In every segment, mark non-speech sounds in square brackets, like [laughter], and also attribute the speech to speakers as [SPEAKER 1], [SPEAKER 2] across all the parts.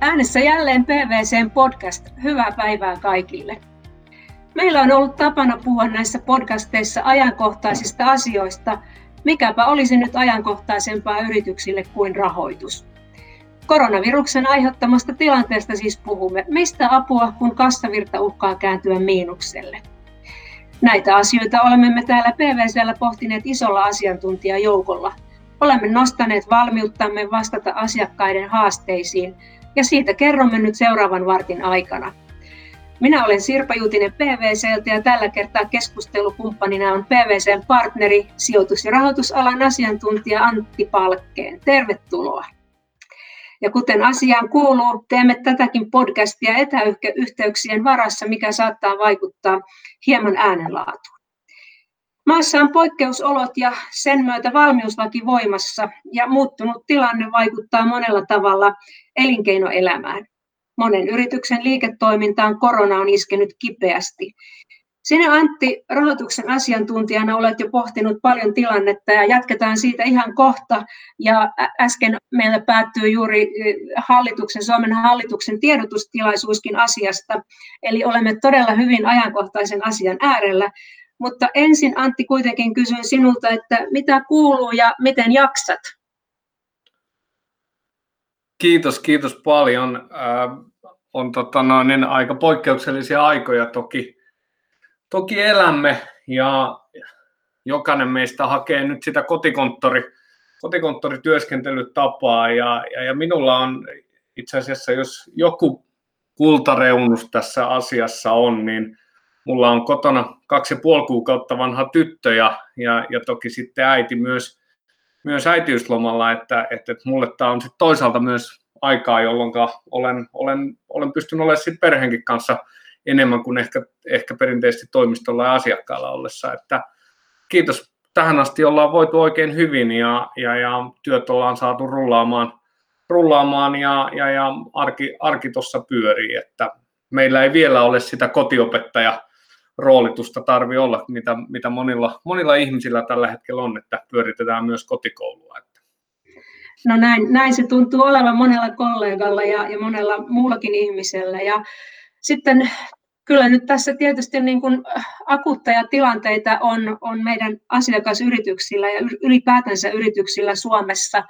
[SPEAKER 1] Äänessä jälleen PVCn podcast. Hyvää päivää kaikille. Meillä on ollut tapana puhua näissä podcasteissa ajankohtaisista asioista. Mikäpä olisi nyt ajankohtaisempaa yrityksille kuin rahoitus. Koronaviruksen aiheuttamasta tilanteesta siis puhumme. Mistä apua, kun kassavirta uhkaa kääntyä miinukselle? Näitä asioita olemme me täällä PVCllä pohtineet isolla asiantuntijajoukolla. Olemme nostaneet valmiuttamme vastata asiakkaiden haasteisiin ja siitä kerromme nyt seuraavan vartin aikana. Minä olen Sirpa Jutinen PVCltä ja tällä kertaa keskustelukumppanina on PVCn partneri, sijoitus- ja rahoitusalan asiantuntija Antti Palkkeen. Tervetuloa. Ja kuten asiaan kuuluu, teemme tätäkin podcastia etäyhteyksien varassa, mikä saattaa vaikuttaa hieman äänenlaatuun. Maassa on poikkeusolot ja sen myötä valmiuslaki voimassa ja muuttunut tilanne vaikuttaa monella tavalla elinkeinoelämään. Monen yrityksen liiketoimintaan korona on iskenyt kipeästi. Sinä Antti rahoituksen asiantuntijana olet jo pohtinut paljon tilannetta ja jatketaan siitä ihan kohta. Ja äsken meillä päättyy juuri hallituksen, Suomen hallituksen tiedotustilaisuuskin asiasta. Eli olemme todella hyvin ajankohtaisen asian äärellä. Mutta ensin Antti kuitenkin kysyn sinulta, että mitä kuuluu ja miten jaksat?
[SPEAKER 2] Kiitos, kiitos paljon. Äh, on tota noin, aika poikkeuksellisia aikoja toki, toki elämme ja jokainen meistä hakee nyt sitä kotikonttori, kotikonttorityöskentelytapaa ja, ja, ja minulla on itse asiassa, jos joku kultareunus tässä asiassa on, niin mulla on kotona kaksi ja puoli kuukautta vanha tyttö ja, ja, ja toki sitten äiti myös, myös äitiyslomalla, että, että, että mulle tämä on sitten toisaalta myös aikaa, jolloin olen, olen, olen pystynyt olemaan sitten perheenkin kanssa enemmän kuin ehkä, ehkä perinteisesti toimistolla ja asiakkaalla ollessa. Että kiitos, tähän asti ollaan voitu oikein hyvin ja, ja, ja työt ollaan saatu rullaamaan, rullaamaan ja, ja, ja arki, arki tuossa pyörii, että meillä ei vielä ole sitä kotiopettaja roolitusta tarvi olla, mitä, mitä monilla, monilla ihmisillä tällä hetkellä on, että pyöritetään myös kotikoulua.
[SPEAKER 1] No näin, näin se tuntuu olevan monella kollegalla ja, ja monella muullakin ihmisellä. Ja sitten kyllä nyt tässä tietysti niin kuin akuutteja tilanteita on, on meidän asiakasyrityksillä ja ylipäätänsä yrityksillä Suomessa.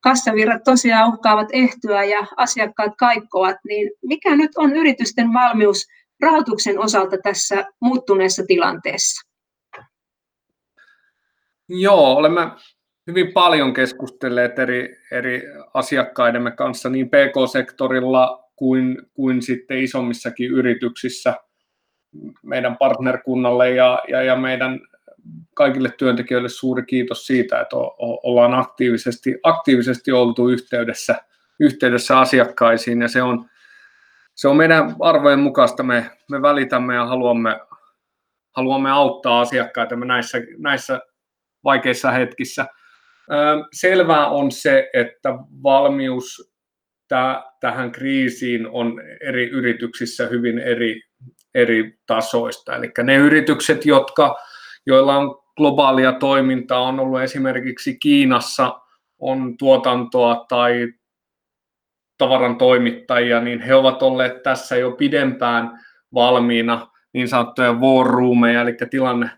[SPEAKER 1] Kassavirrat tosiaan uhkaavat ehtyä ja asiakkaat kaikkoat, niin mikä nyt on yritysten valmius rahoituksen osalta tässä muuttuneessa tilanteessa?
[SPEAKER 2] Joo, olemme hyvin paljon keskustelleet eri, eri asiakkaidemme kanssa niin PK-sektorilla kuin, kuin sitten isommissakin yrityksissä meidän partnerkunnalle ja, ja, ja meidän kaikille työntekijöille suuri kiitos siitä, että ollaan aktiivisesti, aktiivisesti oltu yhteydessä, yhteydessä asiakkaisiin ja se on, se on meidän arvojen mukaista. Me, me välitämme ja haluamme, haluamme auttaa asiakkaita näissä, näissä vaikeissa hetkissä. Selvää on se, että valmius tähän kriisiin on eri yrityksissä hyvin eri, eri tasoista. Eli ne yritykset, jotka, joilla on globaalia toimintaa, on ollut esimerkiksi Kiinassa, on tuotantoa tai tavaran toimittajia, niin he ovat olleet tässä jo pidempään valmiina niin sanottuja war roomeja, eli tilanne,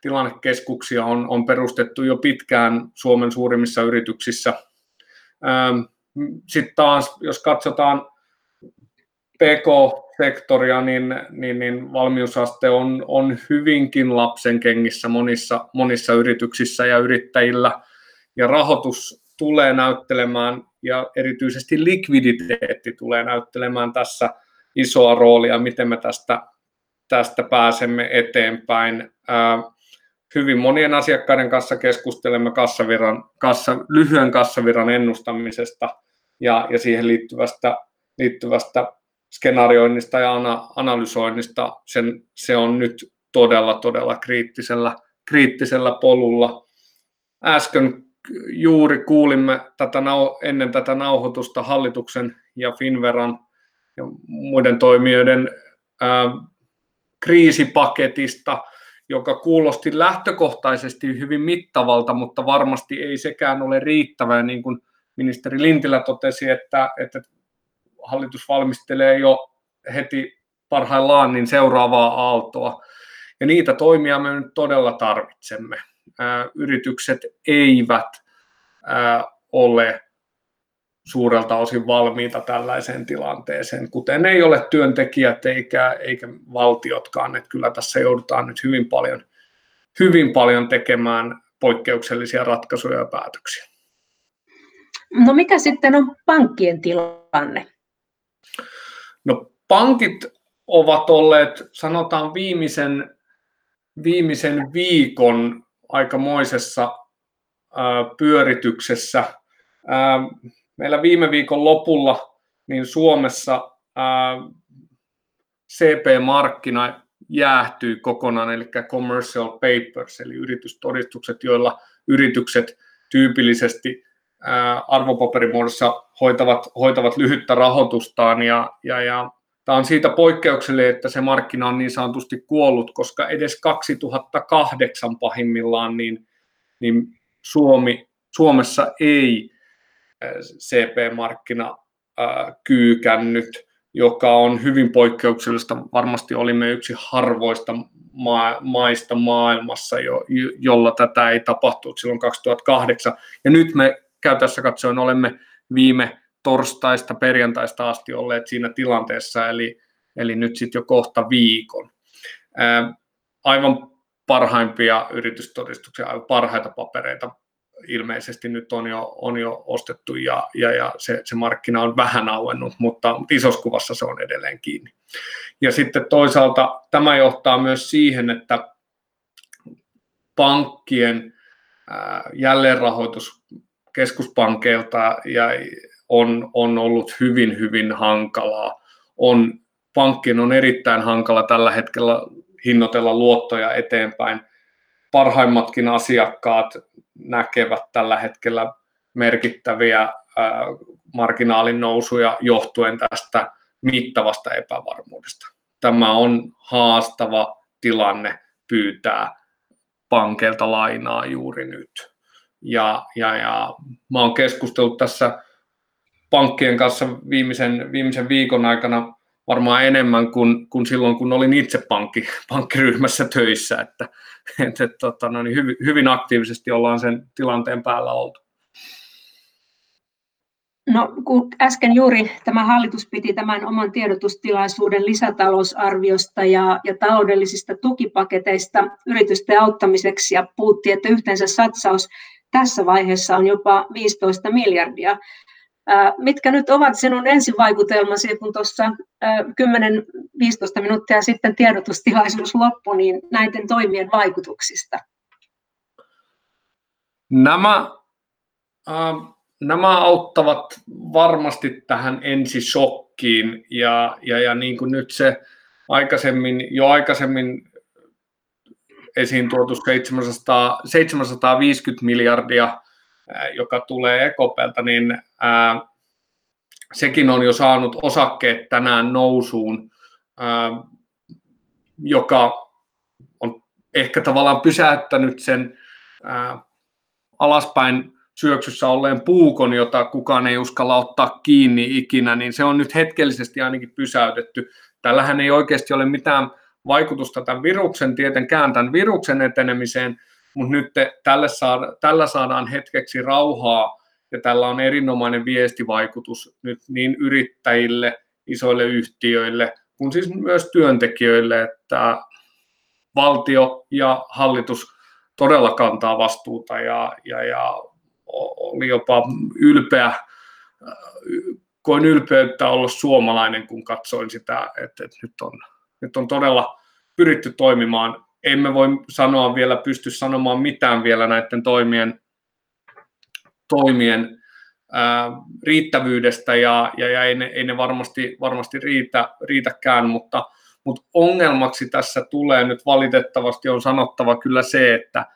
[SPEAKER 2] tilannekeskuksia on, on perustettu jo pitkään Suomen suurimmissa yrityksissä. Sitten taas, jos katsotaan PK-sektoria, niin, niin, niin valmiusaste on, on hyvinkin lapsen kengissä monissa, monissa yrityksissä ja yrittäjillä, ja rahoitus tulee näyttelemään, ja erityisesti likviditeetti tulee näyttelemään tässä isoa roolia, miten me tästä, tästä pääsemme eteenpäin. Hyvin monien asiakkaiden kanssa keskustelemme kassaviran, kassa, lyhyen kassaviran ennustamisesta ja, ja siihen liittyvästä, liittyvästä skenaarioinnista ja ana, analysoinnista. Sen, se on nyt todella, todella kriittisellä, kriittisellä polulla. Äsken juuri kuulimme tätä, ennen tätä nauhoitusta hallituksen ja Finveran ja muiden toimijoiden ää, kriisipaketista – joka kuulosti lähtökohtaisesti hyvin mittavalta, mutta varmasti ei sekään ole riittävää, niin kuin ministeri Lintilä totesi, että, että hallitus valmistelee jo heti parhaillaan niin seuraavaa aaltoa. Ja niitä toimia me nyt todella tarvitsemme. Yritykset eivät ole suurelta osin valmiita tällaiseen tilanteeseen, kuten ei ole työntekijät eikä, eikä valtiotkaan. Että kyllä tässä joudutaan nyt hyvin paljon, hyvin paljon tekemään poikkeuksellisia ratkaisuja ja päätöksiä.
[SPEAKER 1] No mikä sitten on pankkien tilanne?
[SPEAKER 2] No pankit ovat olleet, sanotaan viimeisen, viimeisen viikon aikamoisessa pyörityksessä. Meillä viime viikon lopulla niin Suomessa CP-markkina jäähtyi kokonaan, eli commercial papers, eli yritystodistukset, joilla yritykset tyypillisesti arvopaperimuodossa hoitavat, hoitavat lyhyttä rahoitustaan, ja, ja, ja Tämä on siitä poikkeuksellinen, että se markkina on niin sanotusti kuollut, koska edes 2008 pahimmillaan niin, niin Suomi, Suomessa ei CP-markkina kyykännyt, joka on hyvin poikkeuksellista. Varmasti olimme yksi harvoista maista maailmassa, jo, jolla tätä ei tapahtunut silloin 2008. Ja nyt me käytännössä katsoen olemme viime torstaista perjantaista asti olleet siinä tilanteessa, eli, eli nyt sitten jo kohta viikon. Ää, aivan parhaimpia yritystodistuksia, aivan parhaita papereita ilmeisesti nyt on jo, on jo ostettu ja, ja, ja se, se markkina on vähän auennut, mutta isossa kuvassa se on edelleen kiinni. Ja sitten toisaalta tämä johtaa myös siihen, että pankkien jälleenrahoitus keskuspankeilta ja on, on ollut hyvin, hyvin hankalaa. On, pankkien on erittäin hankala tällä hetkellä hinnoitella luottoja eteenpäin. Parhaimmatkin asiakkaat näkevät tällä hetkellä merkittäviä ää, marginaalin nousuja johtuen tästä mittavasta epävarmuudesta. Tämä on haastava tilanne pyytää pankeilta lainaa juuri nyt. Ja, ja, ja mä oon keskustellut tässä pankkien kanssa viimeisen, viimeisen viikon aikana varmaan enemmän kuin, kuin silloin, kun olin itse pankki, pankkiryhmässä töissä, että, että, että tota, no niin hyvin, hyvin aktiivisesti ollaan sen tilanteen päällä oltu.
[SPEAKER 1] No, kun äsken juuri tämä hallitus piti tämän oman tiedotustilaisuuden lisätalousarviosta ja, ja taloudellisista tukipaketeista yritysten auttamiseksi ja puhuttiin, että yhteensä satsaus tässä vaiheessa on jopa 15 miljardia. Mitkä nyt ovat sinun ensivaikutelmasi, kun tuossa 10-15 minuuttia sitten tiedotustilaisuus loppui, niin näiden toimien vaikutuksista?
[SPEAKER 2] Nämä, äh, nämä auttavat varmasti tähän ensisokkiin ja, ja, ja niin kuin nyt se aikaisemmin, jo aikaisemmin esiin tuotu 700, 750 miljardia joka tulee Ekopelta, niin ää, sekin on jo saanut osakkeet tänään nousuun, ää, joka on ehkä tavallaan pysäyttänyt sen ää, alaspäin syöksyssä olleen puukon, jota kukaan ei uskalla ottaa kiinni ikinä, niin se on nyt hetkellisesti ainakin pysäytetty. Tällähän ei oikeasti ole mitään vaikutusta tämän viruksen, tietenkään tämän viruksen etenemiseen, mutta nyt tälle saada, tällä saadaan hetkeksi rauhaa ja tällä on erinomainen viestivaikutus nyt niin yrittäjille, isoille yhtiöille kuin siis myös työntekijöille, että valtio ja hallitus todella kantaa vastuuta ja, ja, ja oli jopa ylpeä, koin ylpeyttä olla suomalainen, kun katsoin sitä, että, että nyt, on, nyt on todella pyritty toimimaan emme voi sanoa vielä, pysty sanomaan mitään vielä näiden toimien, toimien ää, riittävyydestä ja, ja, ja ei, ne, ei ne varmasti, varmasti riitä, riitäkään, mutta, mutta ongelmaksi tässä tulee nyt valitettavasti on sanottava kyllä se, että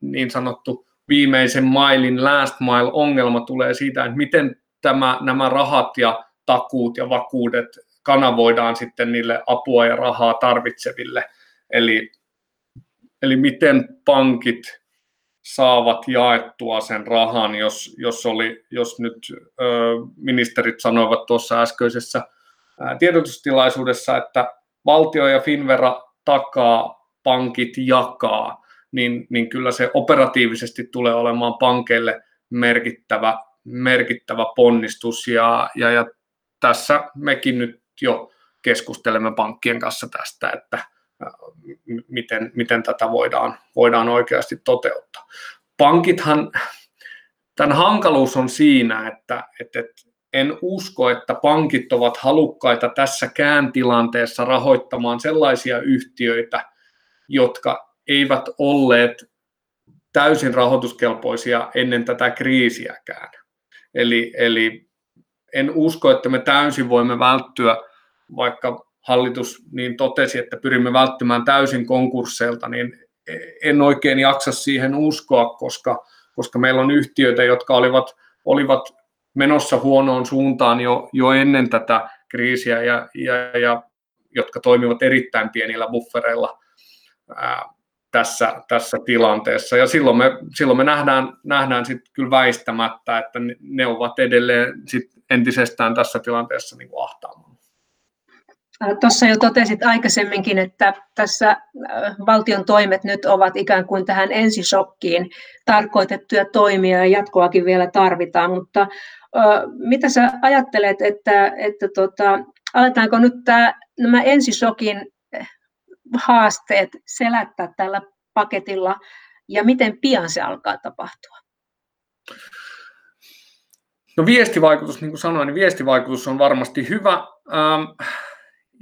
[SPEAKER 2] niin sanottu viimeisen mailin last mile ongelma tulee siitä, että miten tämä, nämä rahat ja takuut ja vakuudet kanavoidaan sitten niille apua ja rahaa tarvitseville. Eli Eli miten pankit saavat jaettua sen rahan, jos, jos, oli, jos nyt ö, ministerit sanoivat tuossa äskeisessä tiedotustilaisuudessa, että valtio ja Finvera takaa, pankit jakaa, niin, niin kyllä se operatiivisesti tulee olemaan pankeille merkittävä, merkittävä ponnistus. Ja, ja, ja tässä mekin nyt jo keskustelemme pankkien kanssa tästä, että miten, miten tätä voidaan, voidaan oikeasti toteuttaa. Pankithan, tämän hankaluus on siinä, että, että, en usko, että pankit ovat halukkaita tässä kääntilanteessa rahoittamaan sellaisia yhtiöitä, jotka eivät olleet täysin rahoituskelpoisia ennen tätä kriisiäkään. Eli, eli en usko, että me täysin voimme välttyä, vaikka hallitus niin totesi, että pyrimme välttymään täysin konkursseilta, niin en oikein jaksa siihen uskoa, koska, koska meillä on yhtiöitä, jotka olivat, olivat menossa huonoon suuntaan jo, jo ennen tätä kriisiä ja, ja, ja jotka toimivat erittäin pienillä buffereilla ää, tässä, tässä tilanteessa. Ja silloin me, silloin me nähdään, nähdään sitten kyllä väistämättä, että ne ovat edelleen sit entisestään tässä tilanteessa niin kuin ahtaamalla.
[SPEAKER 1] Tuossa jo totesit aikaisemminkin, että tässä valtion toimet nyt ovat ikään kuin tähän ensisokkiin tarkoitettuja toimia ja jatkoakin vielä tarvitaan, mutta mitä sä ajattelet, että, että tota, aletaanko nyt tämä, nämä ensisokin haasteet selättää tällä paketilla ja miten pian se alkaa tapahtua?
[SPEAKER 2] No viestivaikutus, niin kuin sanoin, niin viestivaikutus on varmasti hyvä. Ähm,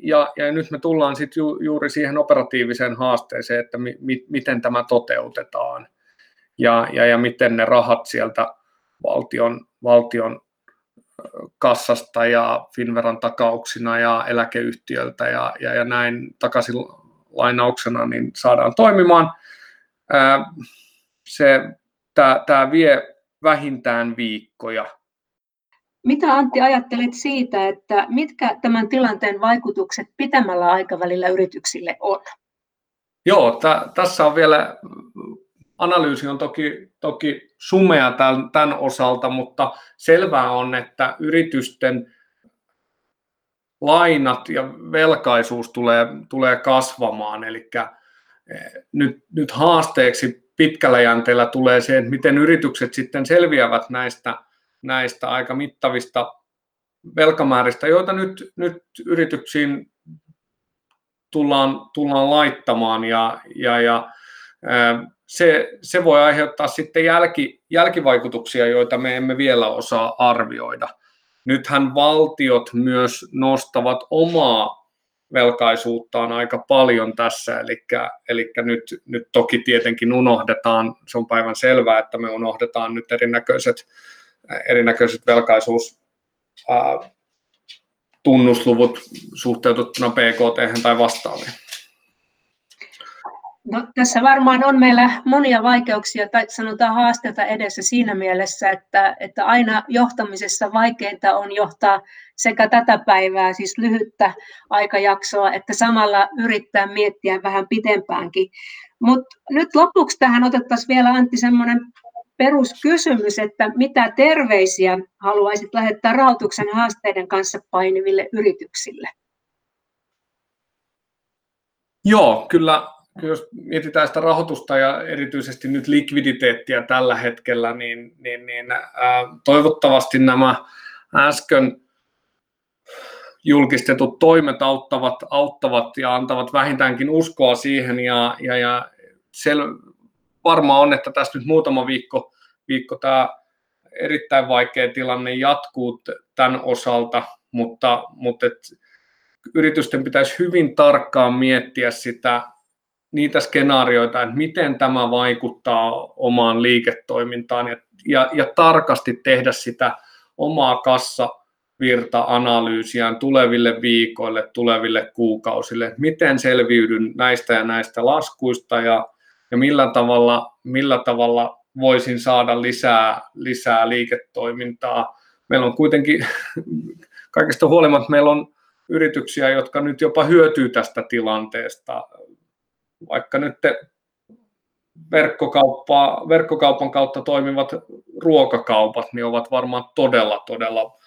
[SPEAKER 2] ja, ja nyt me tullaan sitten ju, juuri siihen operatiiviseen haasteeseen, että mi, mi, miten tämä toteutetaan ja, ja, ja miten ne rahat sieltä valtion, valtion kassasta ja Finveran takauksina ja eläkeyhtiöltä ja, ja, ja näin takaisin lainauksena niin saadaan toimimaan. se, tämä vie vähintään viikkoja.
[SPEAKER 1] Mitä Antti ajattelet siitä, että mitkä tämän tilanteen vaikutukset pitämällä aikavälillä yrityksille on?
[SPEAKER 2] Joo, t- tässä on vielä, analyysi on toki, toki sumea tämän, tämän osalta, mutta selvää on, että yritysten lainat ja velkaisuus tulee, tulee kasvamaan, eli eh, nyt, nyt haasteeksi pitkällä jänteellä tulee se, että miten yritykset sitten selviävät näistä, näistä aika mittavista velkamääristä, joita nyt, nyt yrityksiin tullaan, tullaan laittamaan. Ja, ja, ja se, se voi aiheuttaa sitten jälki, jälkivaikutuksia, joita me emme vielä osaa arvioida. Nythän valtiot myös nostavat omaa velkaisuuttaan aika paljon tässä, eli, eli nyt, nyt toki tietenkin unohdetaan, se on päivän selvää, että me unohdetaan nyt erinäköiset, erinäköiset velkaisuus tunnusluvut suhteutettuna PKT tai vastaaviin.
[SPEAKER 1] No, tässä varmaan on meillä monia vaikeuksia tai sanotaan haasteita edessä siinä mielessä, että, että aina johtamisessa vaikeinta on johtaa sekä tätä päivää, siis lyhyttä aikajaksoa, että samalla yrittää miettiä vähän pitempäänkin. Mutta nyt lopuksi tähän otettaisiin vielä Antti semmoinen peruskysymys, että mitä terveisiä haluaisit lähettää rahoituksen haasteiden kanssa painiville yrityksille?
[SPEAKER 2] Joo, kyllä jos mietitään sitä rahoitusta ja erityisesti nyt likviditeettiä tällä hetkellä, niin, niin, niin ää, toivottavasti nämä äsken julkistetut toimet auttavat, auttavat ja antavat vähintäänkin uskoa siihen ja, ja, ja sel, varmaan on, että tässä nyt muutama viikko, viikko tämä erittäin vaikea tilanne jatkuu tämän osalta, mutta, mutta et, yritysten pitäisi hyvin tarkkaan miettiä sitä niitä skenaarioita, että miten tämä vaikuttaa omaan liiketoimintaan ja, ja, ja tarkasti tehdä sitä omaa kassavirta-analyysiään tuleville viikoille, tuleville kuukausille, miten selviydyn näistä ja näistä laskuista ja, ja millä, tavalla, millä tavalla voisin saada lisää, lisää liiketoimintaa. Meillä on kuitenkin [laughs] kaikesta huolimatta meillä on yrityksiä, jotka nyt jopa hyötyy tästä tilanteesta vaikka nyt verkkokauppa, verkkokaupan kautta toimivat ruokakaupat niin ovat varmaan todella, todella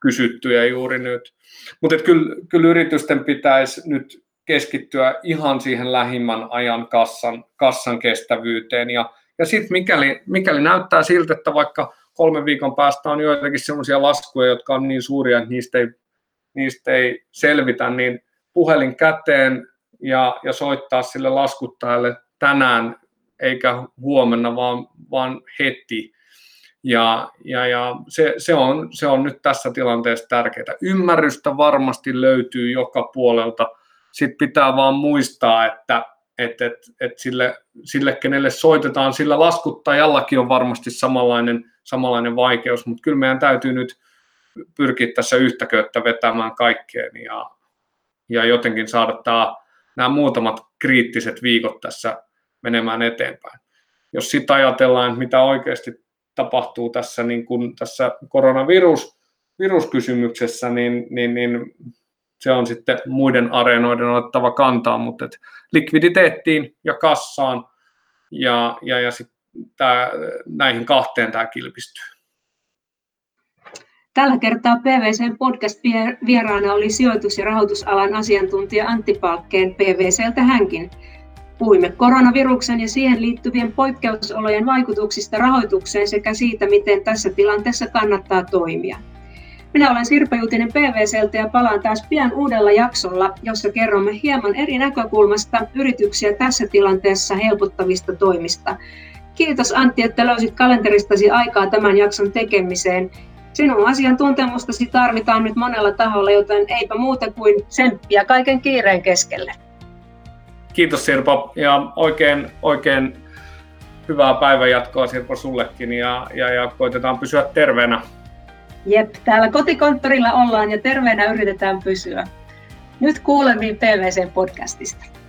[SPEAKER 2] kysyttyjä juuri nyt. Mutta kyllä, kyllä yritysten pitäisi nyt keskittyä ihan siihen lähimmän ajan kassan, kassan kestävyyteen. Ja, ja sitten mikäli, mikäli näyttää siltä, että vaikka kolmen viikon päästä on joitakin sellaisia laskuja, jotka on niin suuria, että niistä ei, niistä ei selvitä, niin puhelin käteen ja, ja soittaa sille laskuttajalle tänään eikä huomenna, vaan, vaan heti. Ja, ja, ja se, se, on, se on nyt tässä tilanteessa tärkeää. Ymmärrystä varmasti löytyy joka puolelta. Sitten pitää vaan muistaa, että et, et, et sille, sille, kenelle soitetaan, sillä laskuttajallakin on varmasti samanlainen, samanlainen vaikeus, mutta kyllä meidän täytyy nyt pyrkiä tässä yhtä köyttä vetämään kaikkeen ja, ja jotenkin saada tämä, nämä muutamat kriittiset viikot tässä menemään eteenpäin. Jos sitä ajatellaan, että mitä oikeasti tapahtuu tässä, niin kuin tässä koronavirus, viruskysymyksessä, niin, niin, niin se on sitten muiden areenoiden otettava kantaa, mutta et likviditeettiin ja kassaan ja, ja, ja sit tää, näihin kahteen tämä kilpistyy.
[SPEAKER 1] Tällä kertaa PVCn podcast-vieraana oli sijoitus- ja rahoitusalan asiantuntija Antti Palkkeen PVCltä hänkin. Puhuimme koronaviruksen ja siihen liittyvien poikkeusolojen vaikutuksista rahoitukseen sekä siitä, miten tässä tilanteessa kannattaa toimia. Minä olen Sirpa Jutinen PVCltä ja palaan taas pian uudella jaksolla, jossa kerromme hieman eri näkökulmasta yrityksiä tässä tilanteessa helpottavista toimista. Kiitos Antti, että löysit kalenteristasi aikaa tämän jakson tekemiseen. Sinun asiantuntemustasi tarvitaan nyt monella taholla, joten eipä muuta kuin tsemppiä kaiken kiireen keskelle.
[SPEAKER 2] Kiitos Sirpa ja oikein, oikein hyvää päivänjatkoa Sirpa sullekin ja, ja, ja koitetaan pysyä terveenä.
[SPEAKER 1] Jep, täällä kotikonttorilla ollaan ja terveenä yritetään pysyä. Nyt kuulemiin PVC-podcastista.